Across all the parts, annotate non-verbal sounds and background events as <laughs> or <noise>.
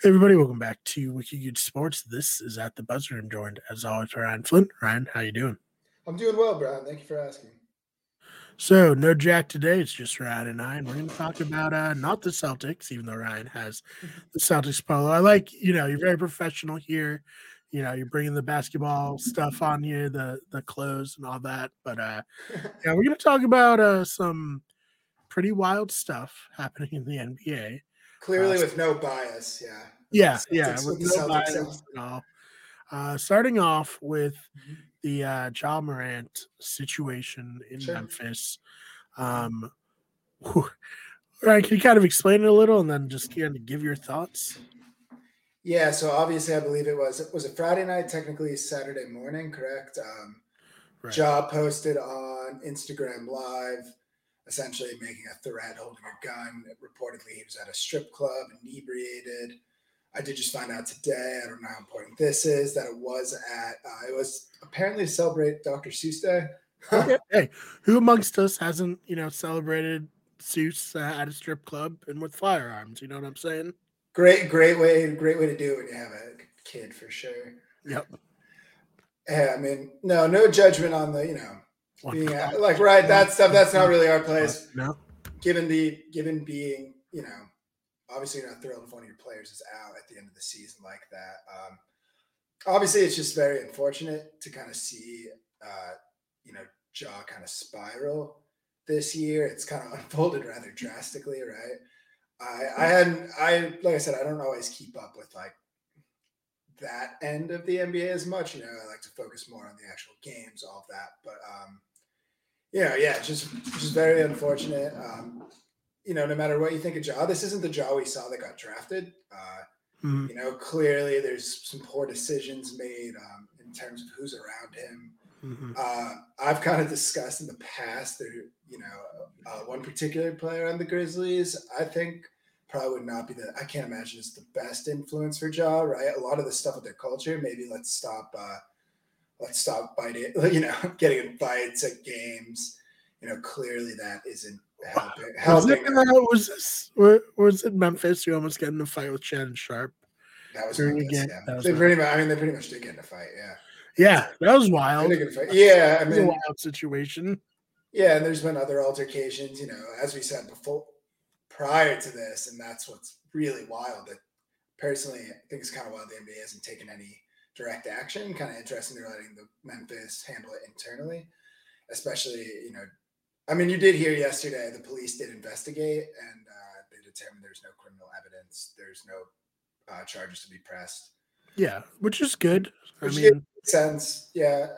Hey everybody, welcome back to Wicked Good Sports. This is at the buzzer. I'm joined as always by Ryan Flynn. Ryan, how you doing? I'm doing well, Brian. Thank you for asking. So no Jack today. It's just Ryan and I, and we're going to talk about uh, not the Celtics, even though Ryan has <laughs> the Celtics polo. I like, you know, you're very professional here. You know, you're bringing the basketball stuff on here, the the clothes and all that. But uh, <laughs> yeah, we're going to talk about uh, some pretty wild stuff happening in the NBA. Clearly, uh, with no bias. Yeah. Yeah, yeah, with no bias at all. Uh, starting off with mm-hmm. the uh, Ja Morant situation in sure. Memphis. Um, Ryan, can you kind of explain it a little and then just kind of give your thoughts? Yeah, so obviously, I believe it was it was a Friday night, technically Saturday morning, correct? Um, right. Ja posted on Instagram Live essentially making a threat, holding a gun. Reportedly, he was at a strip club, inebriated. I did just find out today. I don't know how important this is. That it was at. Uh, it was apparently to celebrate Dr. Seuss Day. <laughs> okay. Hey, who amongst us hasn't you know celebrated Seuss uh, at a strip club and with firearms? You know what I'm saying? Great, great way, great way to do it when you have a kid for sure. Yep. Yeah, I mean, no, no judgment on the you know being like right that stuff that's not really our place no given the given being you know obviously you're not thrilled if one of your players is out at the end of the season like that um obviously it's just very unfortunate to kind of see uh you know Ja kind of spiral this year it's kind of <laughs> unfolded rather drastically right i i hadn't i like i said i don't always keep up with like that end of the NBA as much. You know, I like to focus more on the actual games, all of that. But um, know, yeah, just just very unfortunate. Um, you know, no matter what you think of Ja, this isn't the Ja we saw that got drafted. Uh, mm-hmm. You know, clearly there's some poor decisions made um, in terms of who's around him. Mm-hmm. Uh, I've kind of discussed in the past there, you know, uh, one particular player on the Grizzlies. I think probably would not be the. I can't imagine it's the best influence for Ja. Right, a lot of the stuff with their culture. Maybe let's stop. Uh, let's stop fighting, <laughs> you know, getting in fights at games. You know, clearly that isn't helping. helping. Was, it, uh, was this, where, was it Memphis? You almost get in a fight with Shannon Sharpe. That was during Memphis, game. Yeah. they pretty much, I mean, they pretty much did get in a fight. Yeah. Yeah, that was wild. Yeah, I mean, a wild situation. Yeah, and there's been other altercations. You know, as we said before, prior to this, and that's what's really wild. That personally, I think it's kind of wild the NBA hasn't taken any direct action. Kind of interesting they're letting the Memphis handle it internally, especially you know. I mean, you did hear yesterday the police did investigate and uh, they determined there's no criminal evidence. There's no uh, charges to be pressed. Yeah, which is good. Which I mean, sense. Yeah,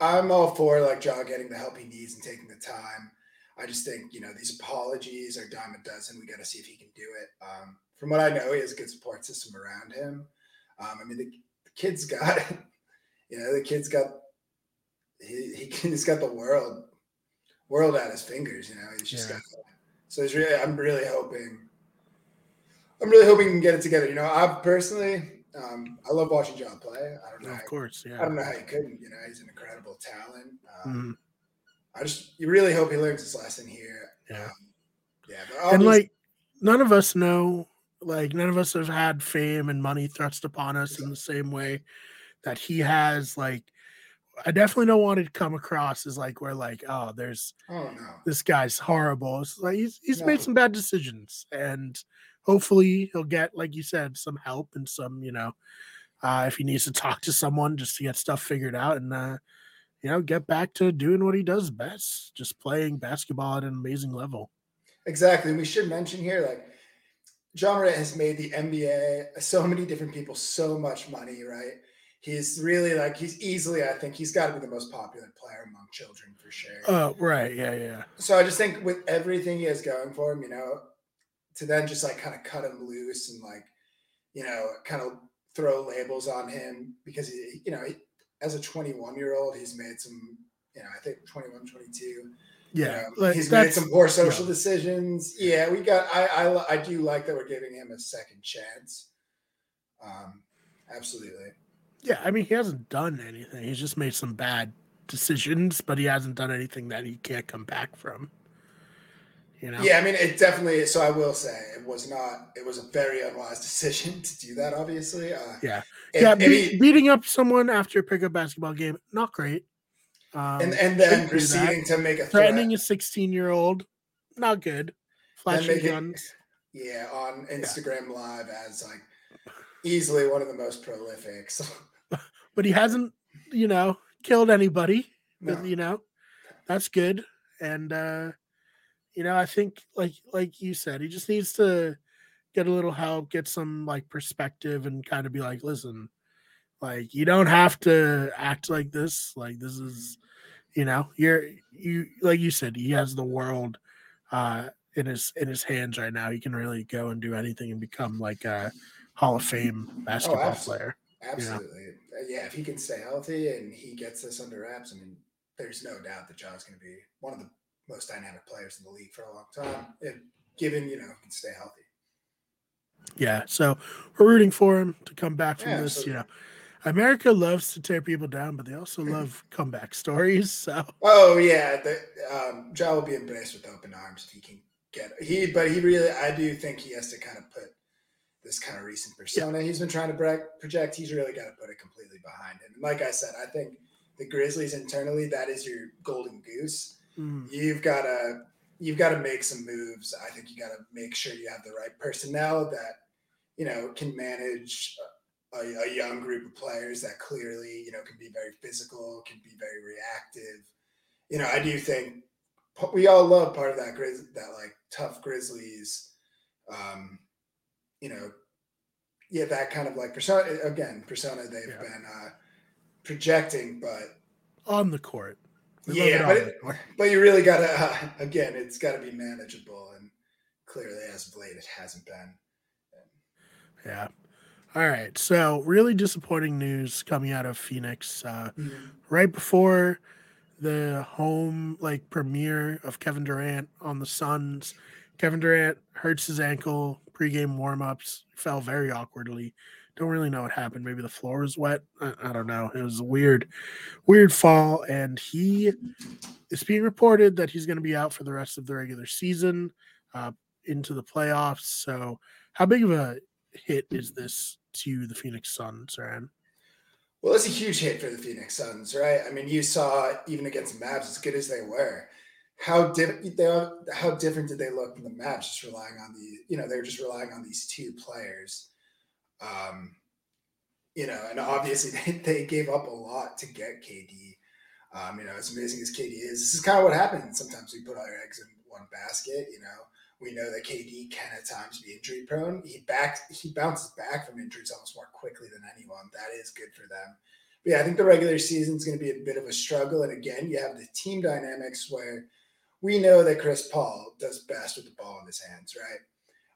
I'm all for like Ja getting the help he needs and taking the time. I just think you know these apologies are dime a dozen. We got to see if he can do it. Um, from what I know, he has a good support system around him. Um, I mean, the, kid's got, <laughs> you know, the kid's got, he, he has got the world, world at his fingers. You know, he's just yeah. got. So he's really, I'm really hoping, I'm really hoping he can get it together. You know, I personally, um, I love watching Ja play. I don't know. Of course, yeah. I don't know how he couldn't. You know, he's an incredible talent. Um, mm-hmm. I just, you really hope he learns his lesson here. Yeah. Um, yeah, and like, none of us know like none of us have had fame and money thrust upon us in the same way that he has. Like, I definitely don't want it to come across as like we're like, oh, there's oh no, this guy's horrible. It's like he's he's no. made some bad decisions, and hopefully he'll get, like you said, some help and some, you know, uh, if he needs to talk to someone just to get stuff figured out and uh, you know, get back to doing what he does best, just playing basketball at an amazing level. Exactly. We should mention here, like Ja Morant has made the NBA so many different people so much money, right? He's really like he's easily, I think he's got to be the most popular player among children for sure. Oh, right, yeah, yeah. So I just think with everything he has going for him, you know, to then just like kind of cut him loose and like, you know, kind of throw labels on him because he, you know, he, as a 21 year old, he's made some, you know, I think 21, 22 yeah, like, he's made some poor social yeah. decisions. Yeah, we got. I, I I do like that we're giving him a second chance. Um, absolutely. Yeah, I mean he hasn't done anything. He's just made some bad decisions, but he hasn't done anything that he can't come back from. You know? Yeah, I mean, it definitely. So I will say, it was not. It was a very unwise <laughs> decision to do that. Obviously. Uh, Yeah. if- yeah, be- he- beating up someone after a pickup basketball game, not great. Um, and and then shouldn't do that. proceeding to make a threat. threatening a 16 year old, not good. Flashing it- guns. Yeah, on Instagram Live as like easily one of the most prolific. So, <laughs> but he hasn't, you know, killed anybody. no. but, You know, that's good. And uh, you know, I think like like you said, he just needs to get a little help, get some like perspective, and kind of be like, listen, like you don't have to act like this. Like this is, you know, you're you like you said, he has the world uh in his in his hands right now. He can really go and do anything and become like a Hall of Fame basketball absolutely. player. Absolutely. Uh, Yeah, if he can stay healthy and he gets this under wraps, I mean, there's no doubt that Ja's going to be one of the most dynamic players in the league for a long time, if, given, you know, he can stay healthy. Yeah, so we're rooting for him to come back from Yeah, this. You know, absolutely. America loves to tear people down, but they also love comeback stories. So Oh, yeah. The, um, Ja will be embraced with open arms if he can get he, but he really, I do think he has to kind of put this kind of recent persona he's been trying to project. He's really got to put it completely behind him. And like I said, I think the Grizzlies internally, that is your golden goose. mm, you've got to you've got to make some moves. I think you got to make sure you have the right personnel that you know can manage a, a young group of players that clearly you know can be very physical, can be very reactive. You know, I do think we all love part of that Grizz that like tough Grizzlies. Um, you know, yeah, that kind of like persona again persona they've Yeah. been uh, projecting, but on the court, We yeah, but, it, <laughs> but you really gotta uh, <laughs> again, it's got to be manageable, and clearly as of late, it hasn't been. yeah. All right, so really disappointing news coming out of Phoenix. Uh, right before the home like premiere of Kevin Durant on the Suns. Kevin Durant hurts his ankle pregame warmups, fell very awkwardly. Don't really know what happened. Maybe the floor was wet. I, I don't know. It was a weird, weird fall, and he is being reported that he's going to be out for the rest of the regular season, uh, into the playoffs. So, how big of a hit is this to the Phoenix Suns, Ryan? Well, it's a huge hit for the Phoenix Suns, right? I mean, you saw even against the Mavs, as good as they were, how different they are, how different did they look in the Mavs? Just relying on the, you know, they were just relying on these two players. Um, you know, and obviously <laughs> they, they gave up a lot to get KD. Um, you know, as amazing as KD is, this is kind of what happens. Sometimes we put all our eggs in one basket. You know, we know that KD can at times be injury prone. He back he bounces back from injuries almost more quickly than anyone. That is good for them. But yeah, I think the regular season is going to be a bit of a struggle. And again, you have the team dynamics where we know that Chris Paul does best with the ball in his hands, right?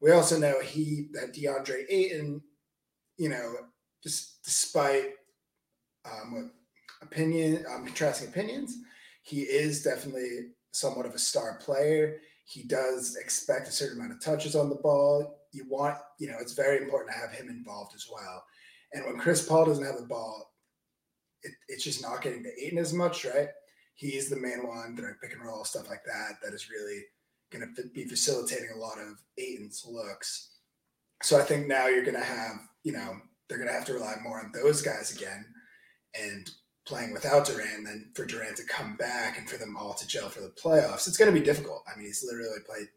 We also know he that DeAndre Ayton, you know, just despite um, opinion, um, contrasting opinions, he is definitely somewhat of a star player. He does expect a certain amount of touches on the ball. You want, you know, it's very important to have him involved as well. And when Chris Paul doesn't have the ball, it, it's just not getting to Ayton as much, right? He's the main one, the pick and roll, stuff like that, that is really going to be facilitating a lot of Ayton's looks. So I think now you're going to have, you know, they're going to have to rely more on those guys again and playing without Durant, then for Durant to come back and for them all to gel for the playoffs, it's going to be difficult. I mean, he's literally played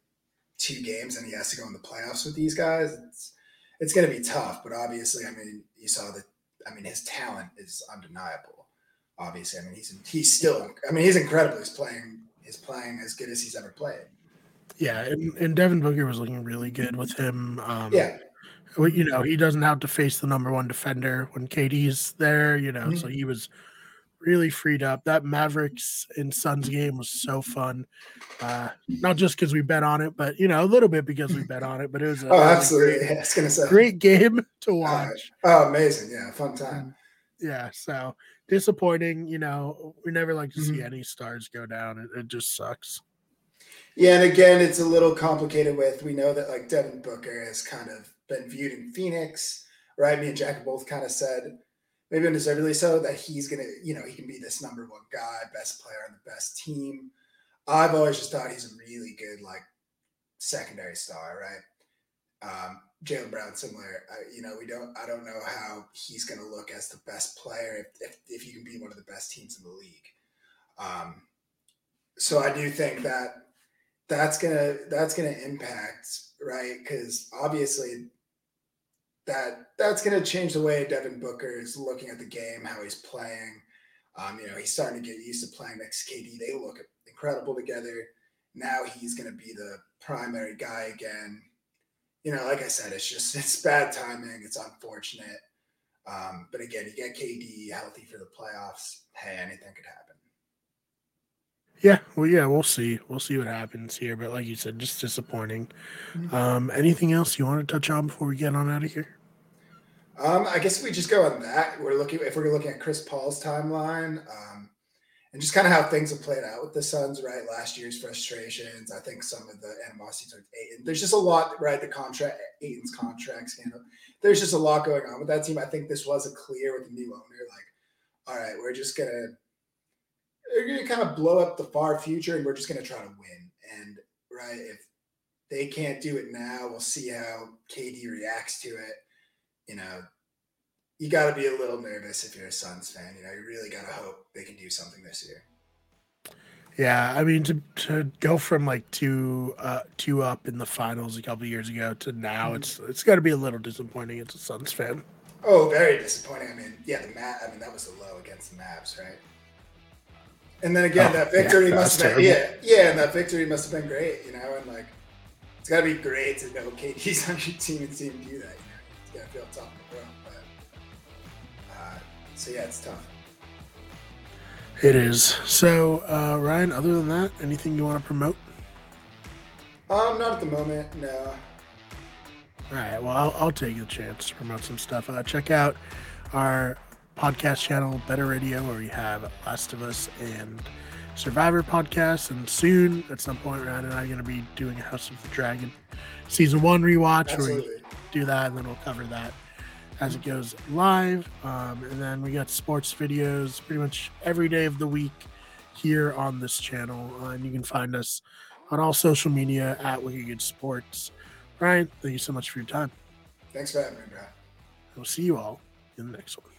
two games and he has to go in the playoffs with these guys. It's it's going to be tough, but obviously, I mean, you saw that. I mean, his talent is undeniable. Obviously, I mean, he's he's still. I mean, he's incredible. He's playing. He's playing as good as he's ever played. Yeah, and, and Devin Booker was looking really good with him. Um, Yeah, you know, he doesn't have to face the number one defender when KD's there, you know, Mhm. so he was really freed up. That Mavericks and Suns game was so fun. Uh, not just because we bet on it, but you know, a little bit because we bet on it, but it was a <laughs> Oh, absolutely. great, Yeah, <laughs> I was gonna say. great game <laughs> to Uh, watch. oh, amazing. Yeah, fun time. Yeah, so disappointing, you know, we never like to see Mhm. any stars go down. It, it just sucks. Yeah, and again, it's a little complicated with we know that like Devin Booker has kind of been viewed in Phoenix, right? Me and Jack both kind of said, maybe undeservedly so, that he's gonna, you know, he can be this number one guy, best player on the best team. I've always just thought he's a really good, like secondary star, right? Um, Jaylen Brown, similar. I, you know, we don't. I don't know how he's going to look as the best player if, if, if you can be one of the best teams in the league. Um, so I do think that that's gonna that's gonna impact right because obviously that that's gonna change the way Devin Booker is looking at the game, how he's playing. Um, you know, he's starting to get used to playing next to KD. They look incredible together. Now he's going to be the primary guy again. You know, like I said, it's just <laughs> it's bad timing. It's unfortunate. Um, but again, you get KD healthy for the playoffs. Hey, anything could happen. Yeah, well, yeah, we'll see. We'll see what happens here. But like you said, just disappointing. Mm-hmm. Um, anything else you want to touch on before we get on out of here? Um, I guess we just go on that. We're looking if we're looking at Chris Paul's timeline, um, and just kind of how things have played out with the Suns. Right, last year's frustrations. I think some of the animosity towards Ayton. There's just a lot. Right, the contract, Ayton's contract scandal. There's just a lot going on with that team. I think this was a clear with the new owner. Like, all right, we're just gonna we're gonna kind of blow up the far future, and we're just gonna try to win. And right, if they can't do it now, we'll see how KD reacts to it you know, you got to be a little nervous if you're a Suns fan. You know, you really got to hope they can do something this year. Yeah, I mean to to go from like two uh two up in the finals a couple years ago to now, mm-hmm. it's it's got to be a little disappointing as a Suns fan. Oh, very disappointing. I mean, yeah, the mat. I mean, that was the low against the Mavs, right? And then again, oh, that victory yeah, must have been yeah, yeah, and that victory must have been great, you know, and like it's got to be great to know KD's <laughs> on your team and see him do that yeah, feel tough to run. But uh, so yeah, it's tough. It is. So uh, Ryan, other than that, anything you want to promote? Um, not at the moment. No. All right. Well, I'll, I'll take the chance to promote some stuff. Uh, check out our podcast channel, Better Radio, where we have Last of Us and Survivor podcasts. And soon, at some point, Ryan and I are going to be doing a House of the Dragon season one rewatch. Absolutely. Where we do that, and then we'll cover that as it goes live. Um, and then we got sports videos pretty much every day of the week here on this channel. Uh, and you can find us on all social media at Wicked Sports. Ryan, thank you so much for your time. Thanks for having me, bro. We'll see you all in the next one.